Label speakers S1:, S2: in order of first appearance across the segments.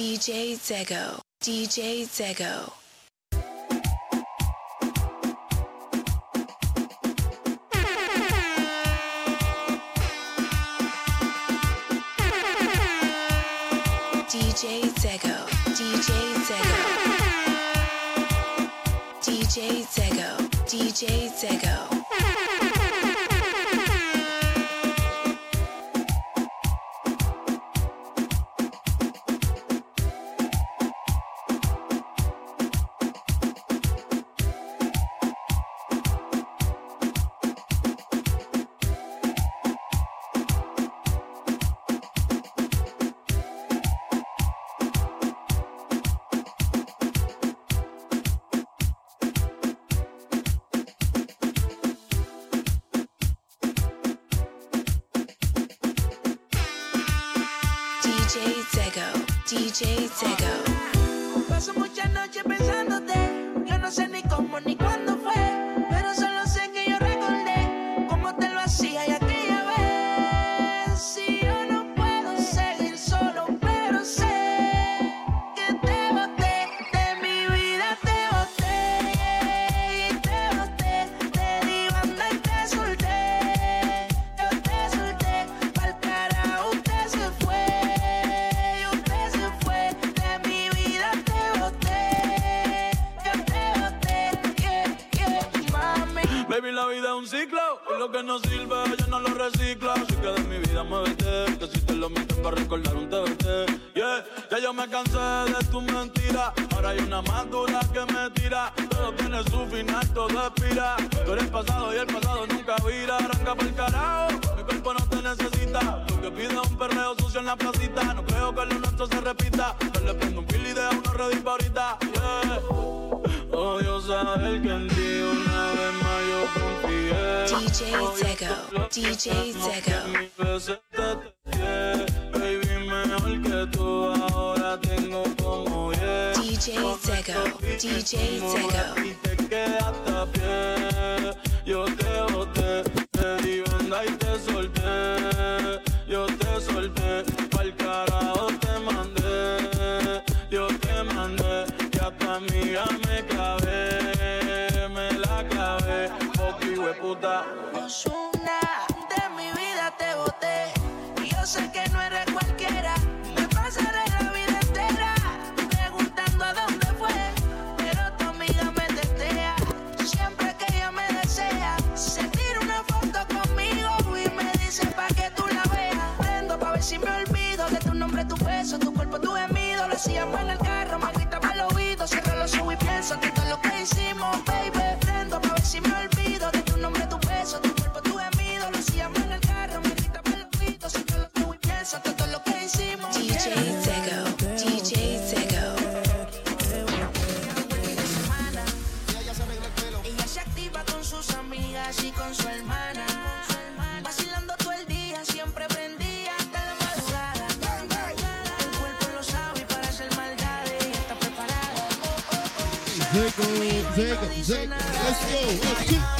S1: DJ Zego. DJ Zego. DJ Zego. DJ Zego. DJ Zego. DJ Zego. DJ Tego.
S2: Paso muchas noches pensándote, yo no sé ni cómo ni cómo. así que de mi vida
S3: me vete. Que si te lo metes para recordar un TBT. Yeah, ya yo me cansé de tu mentira, Ahora hay una más dura que me tira. Todo tiene su final, todo expira. Tú eres pasado y el pasado nunca vira. Arranca por el carajo, mi cuerpo no te necesita. Lo que pide un perreo sucio en la placita. No creo que lo nuestro se repita. Yo le prendo un feel y dejo una red ahorita. Yeah, oh, odio saber que en
S1: DJ Zego, DJ Zego, DJ Zego, DJ Zego.
S3: Yo te solté.
S2: así con su hermana. Vacilando todo el día, siempre prendía hasta la madrugada. El cuerpo lo sabe para hacer maldades y está preparada.
S4: Let's go, let's go.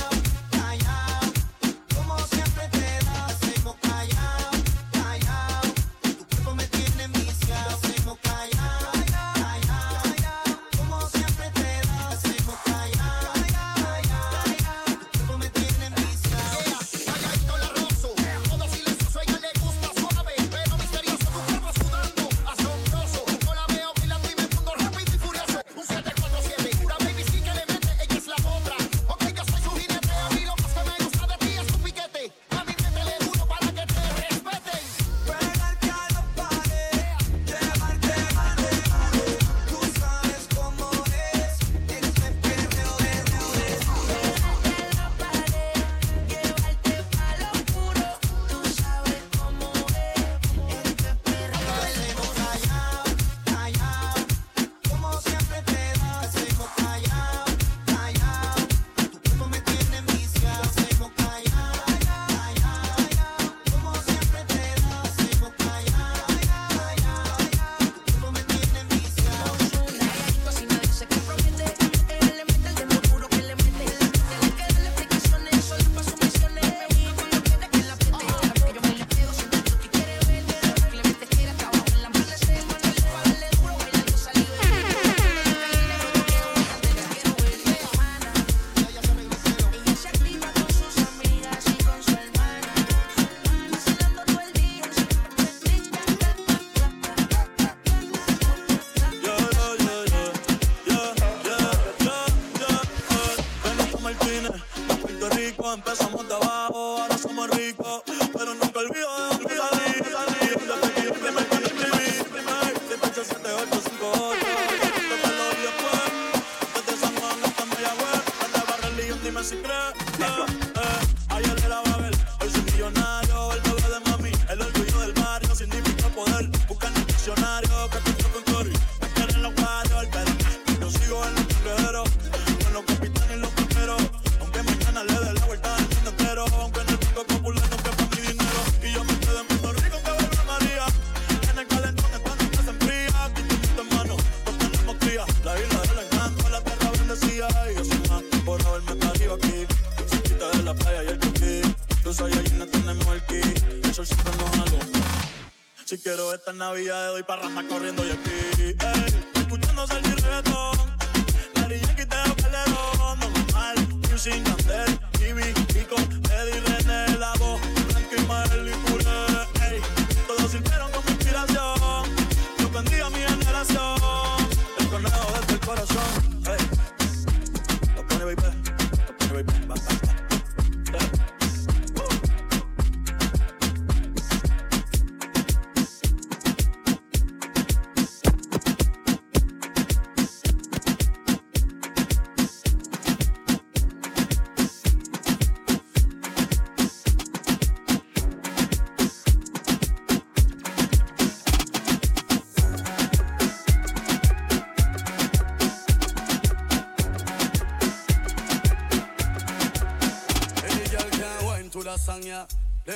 S3: Navidad de doy parranda corriendo y aquí.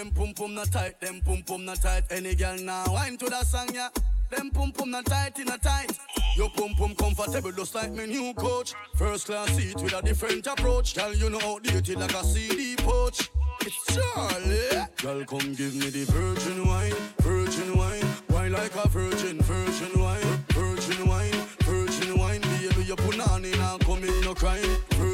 S5: Them pum pum not tight, them pum pum not tight. Any girl now wine to that song, yeah. Them pum pum not tight, in a tight. Your pum pum comfortable, just like my new coach. First class seat with a different approach. Girl, you know outdated like a CD poach. It's Charlie. Girl, come give me the virgin wine, virgin wine, wine like a virgin, virgin wine, virgin wine, virgin wine. Baby, your punani now come in
S6: no
S7: crying. Virgin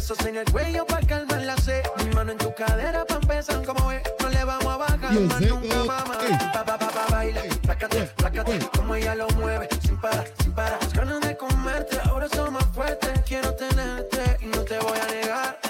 S7: Besos en el cuello para calmar la sed. Mi mano en tu cadera para empezar como es. No le vamos a bajar más
S8: sé,
S7: nunca
S8: oh,
S7: mamá. Pa pa pa pa baila. Plácate, plácate. Como ella lo mueve. Sin parar, sin parar. Las ganas de comerte Ahora son más fuertes. Quiero tenerte Y no te voy a negar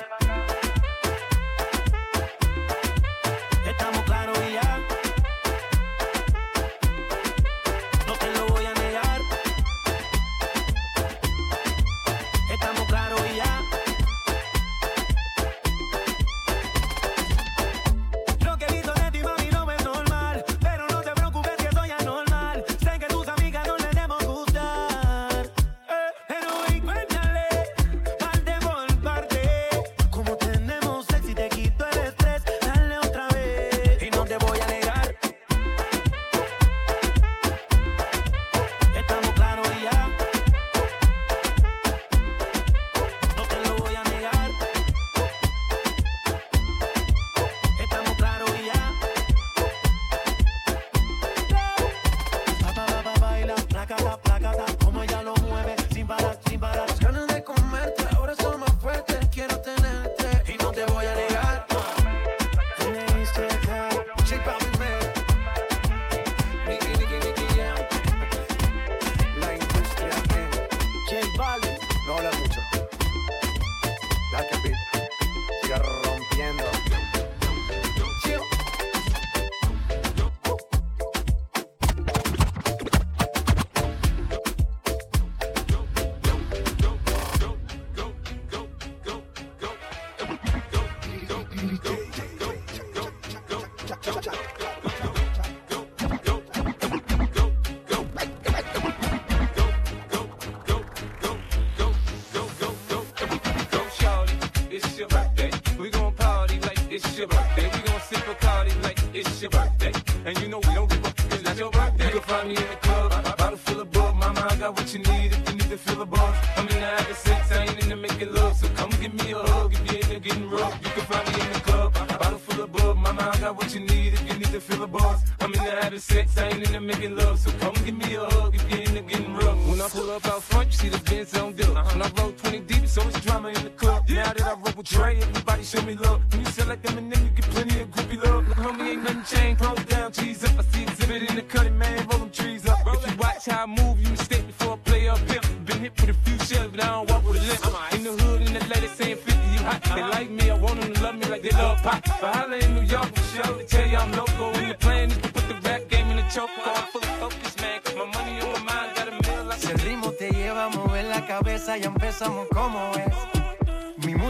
S9: I roll with Dre, everybody show me love. When you sell like them and then you get plenty of groupie love. Look, homie, ain't nothing changed. Roll down, cheese up. I see exhibit in the cutting, man. Roll them trees up. If you watch how I move, you mistake before I play up here. Been hit with a few shells, but I don't walk with a limp. In the hood, and the ladies saying 50, you hot. They like me, I want them to love me like they love pop. But holla in New York, for sure, to tell you I'm local. And the plan is to put the rap game in the choke. I'm fully focused, man, cause my money on my mind. Got a meal like
S7: Si el ritmo te lleva a mover la cabeza, ya empezamos como es.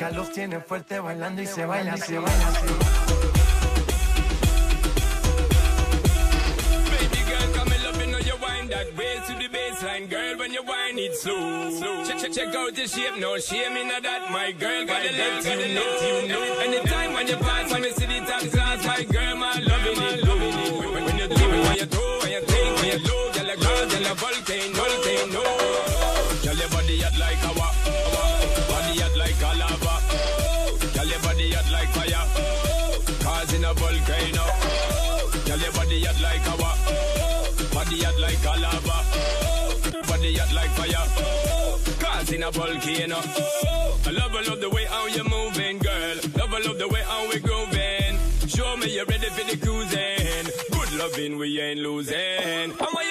S7: música los tiene fuerte bailando y se baila, se baila así.
S9: Baby girl, come and love you know you wind that way to the baseline, girl. When you wind it slow, check check check out the shape, no shame in that. My girl, gotta let you know, you know. Anytime when you pass, when you see the top class, my girl, my loving it, loving it. When, when you do it, causing a volcano. I love, I love the way how you're moving, girl. Love, I love the way how we're grooving. Show me you're ready for the cruising. Good loving, we ain't losing. And when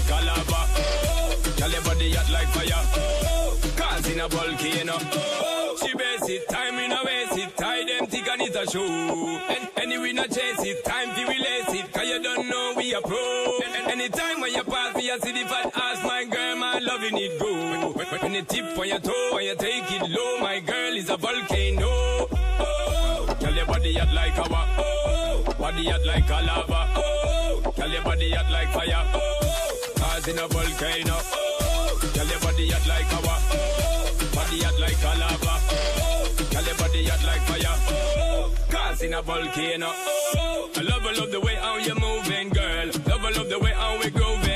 S9: like a lava. Girl, your body hot like fire. Causing a volcano. She base it, time in a waste it. Tie them thick and it a show. And anyway, not chase it. Time to release it. Cause you don't know we are pro. And, anytime when you pass me, I see the fat ass, my girl, man, loving it go. When, when, when you tip on your toe and you take it low, my girl is a volcano. Oh, your body hot like lava. Oh, body hot like a lava. Oh, your body hot like fire. Causing a volcano. Oh, tell your body hot like lava. Oh, body hot like lava. Oh, tell your body hot like fire. Oh, causing a volcano. Oh, I love, I love the way how you're moving, girl. Love, I love the way how we're grooving.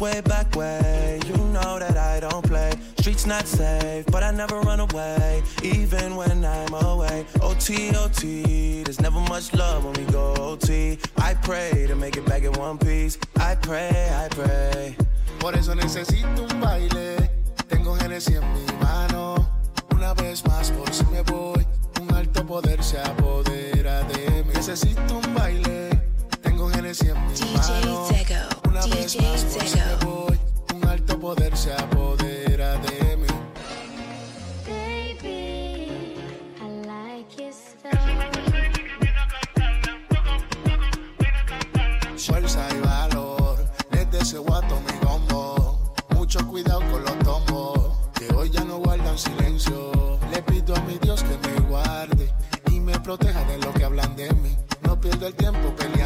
S9: Way,
S10: back way. You know that I don't play. Streets not safe, but I never run away, even when I'm away. OT, OT, there's never much love when we go OT. I pray to make it back in one piece. I pray, I pray.
S5: Por eso necesito un baile. Tengo Genesis en mi mano. Una vez más, por si me voy. Un alto poder se apodera de mí. Necesito un baile. Tengo Genesis en mi mano.
S11: Zego,
S5: Una vez
S11: DJ
S5: voy. Un alto poder se apodera de mí.
S12: Baby, I like your
S5: Fuerza y valor. Les deseo a todo mi combo. Mucho cuidado con los tombos. Que hoy ya no guardan silencio. Le pido a mi Dios que me guarde. Y me proteja de lo que hablan de mí. No pierdo el tiempo peleando.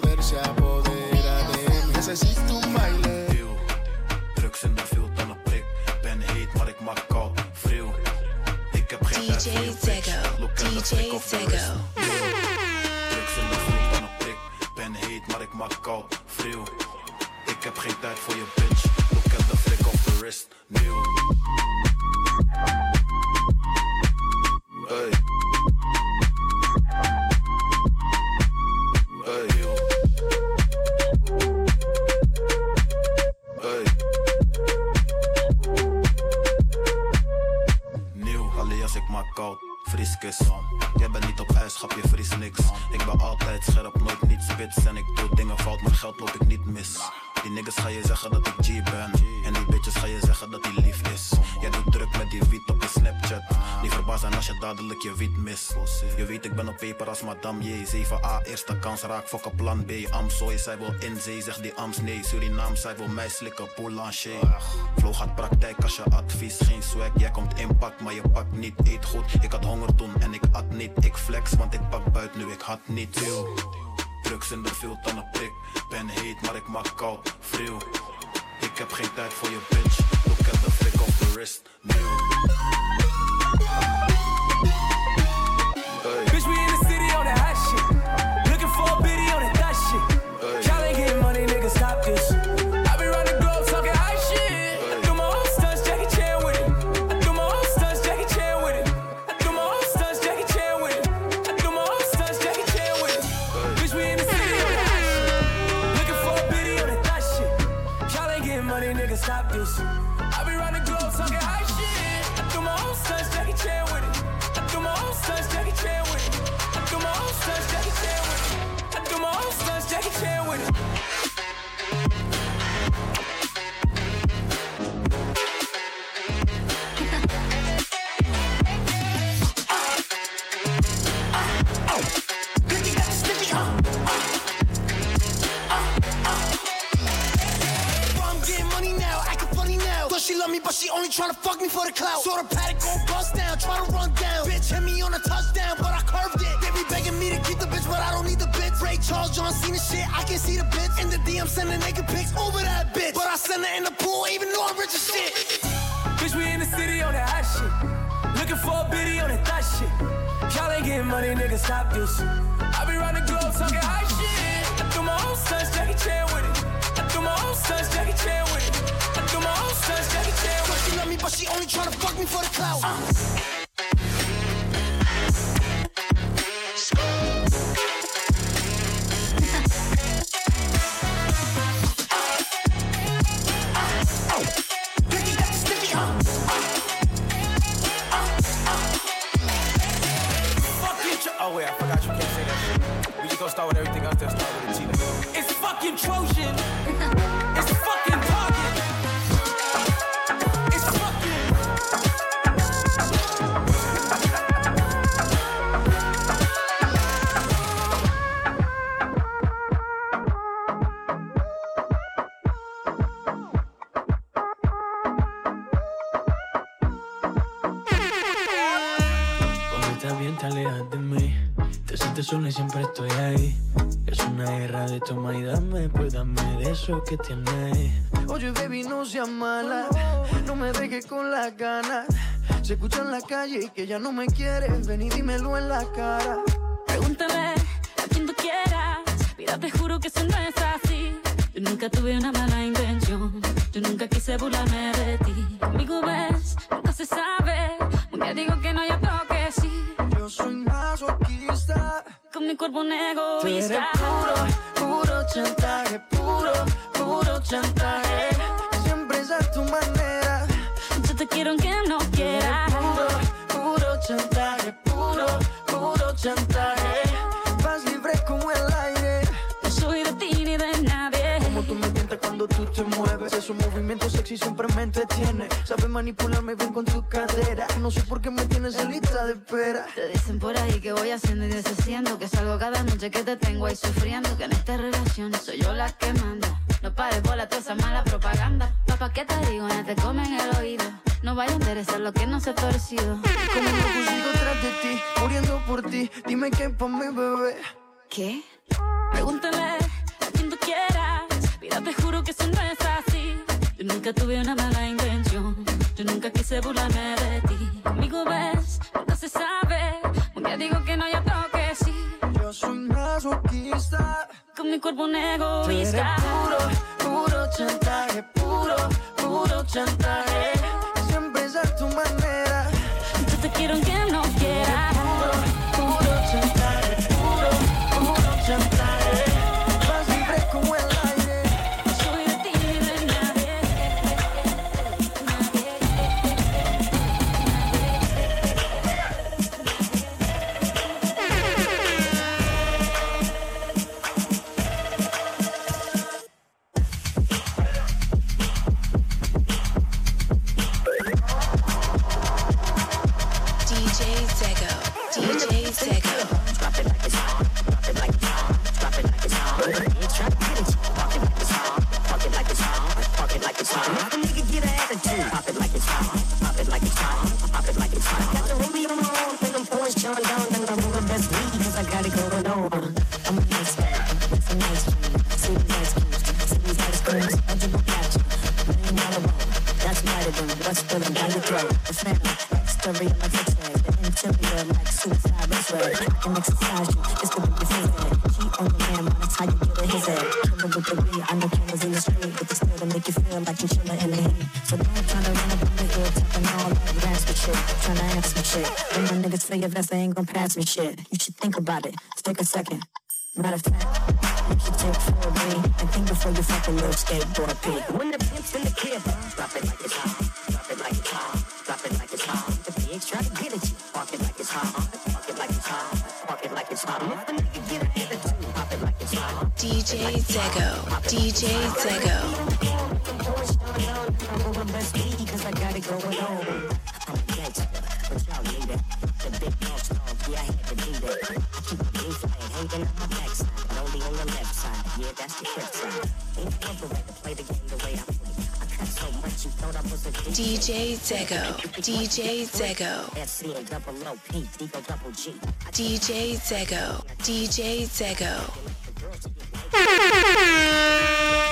S5: Poder se apodera de mí. Necesito un baile.
S13: Drugs in de dan een prik. Ben heet, maar ik koud. Vril. Ik heb geen tijd voor je
S11: DJ
S13: bitch.
S11: Zego,
S13: Look at the
S11: DJ
S13: flick of the wrist.
S11: Zego.
S13: Drugs in de field dan een prik. Ben heet, maar ik koud. Vril. Ik heb geen tijd voor je bitch. Dat die lief is. Jij doet druk met die wiet op je Snapchat. Die verbaasd zijn als je dadelijk je wiet mis Je weet ik ben op paper als madame J. 7A, eerste kans raak, fokken plan B. Amsoy, zij wil in zee, zegt die Ams nee. Suriname, zij wil mij slikken, Poulanger Flow gaat praktijk als je advies, geen swag. Jij komt inpak, maar je pakt niet, eet goed. Ik had honger toen en ik at niet. Ik flex, want ik pak buiten nu, ik had niet. Eeuw. Drugs in de field dan een prik. Ben heet, maar ik maak koud, vril Ik heb geen tijd voor je bitch Look at the flick of the wrist, nieuw
S14: stop. In the
S15: DM, sending naked pics over that bitch. But I send her in the pool, even though I'm rich as shit.
S14: Bitch, we in the city on that hot shit. Looking for a biddy on that thot shit. Y'all ain't getting money, nigga, stop this. I be round the globe talking high shit. I threw my own sons Jackie Chan with it. I threw my own sons Jackie Chan with it. I threw my own sons Jackie Chan with it.
S15: She love me, but she only tryna fuck me for the clout.
S14: Fuck then.
S16: Que tienes
S7: Oye, baby, no seas mala. No me dejes con las ganas. Se escucha en la calle y que ya no me quieres. Ven y dímelo en la cara.
S17: Pregúntale a quien tú quieras. Mira, te juro que eso no es así. Yo nunca tuve una mala intención. Yo nunca quise burlarme de ti. Conmigo ves, nunca se sabe. Un día digo que no, yo creo que sí.
S7: Yo soy masoquista.
S17: Con mi cuerpo un egoísta.
S7: puro, puro chantaje, puro, puro chantaje. Siempre es a tu manera.
S17: Yo te quiero aunque no quieras.
S7: Puro, puro chantaje, puro, puro chantaje. Vas libre como el aire.
S17: No soy de ti ni de nadie.
S7: Como tú me tientas cuando tú te mueves. Esos movimientos sexy siempre me entretiene. Sabes manipularme bien con tu cadera. No sé por qué me tienes en lista de espera.
S17: Te dicen por ahí que voy haciendo y deshaciendo Que salgo cada noche que te tengo ahí sufriendo Que en esta relación soy yo la que manda No pares bola toda esa mala propaganda Papá, ¿qué te digo? No te comen el oído No vaya a interesar lo que no se ha torcido
S7: Como un loco tras de ti, muriendo por ti. Dime qué pa' mi bebé.
S17: ¿Qué? Pregúntale nunca tuve una mala intención Yo nunca quise burlarme de ti Conmigo ves, nunca se sabe Un día digo que no, yo creo que sí
S7: Yo soy masoquista.
S17: Con mi cuerpo un egoísta
S7: puro, puro chantaje, puro, puro chantaje. Siempre es a tu manera.
S17: Yo te quiero aunque
S11: DJ Zego. DJ Zego.
S1: Ain't me shit. You should think about it. Take a second. Matter of fact, you should take 4B and think before you fuck a little skateboard P. When the pimp's in the crib, drop it like it's hot. Drop it like it's hot. Drop it like it's hot. The pigs try to get at you. Park it like it's hot. Park it like it's hot. Park it like it's hot. If the nigga get an attitude, pop it like it's hot.
S11: DJ Zego. DJ Zego.
S1: Cause I got it going on. DJ Zego. DJ Zego. That's C A double O P D O double G. DJ Zego. DJ Zego.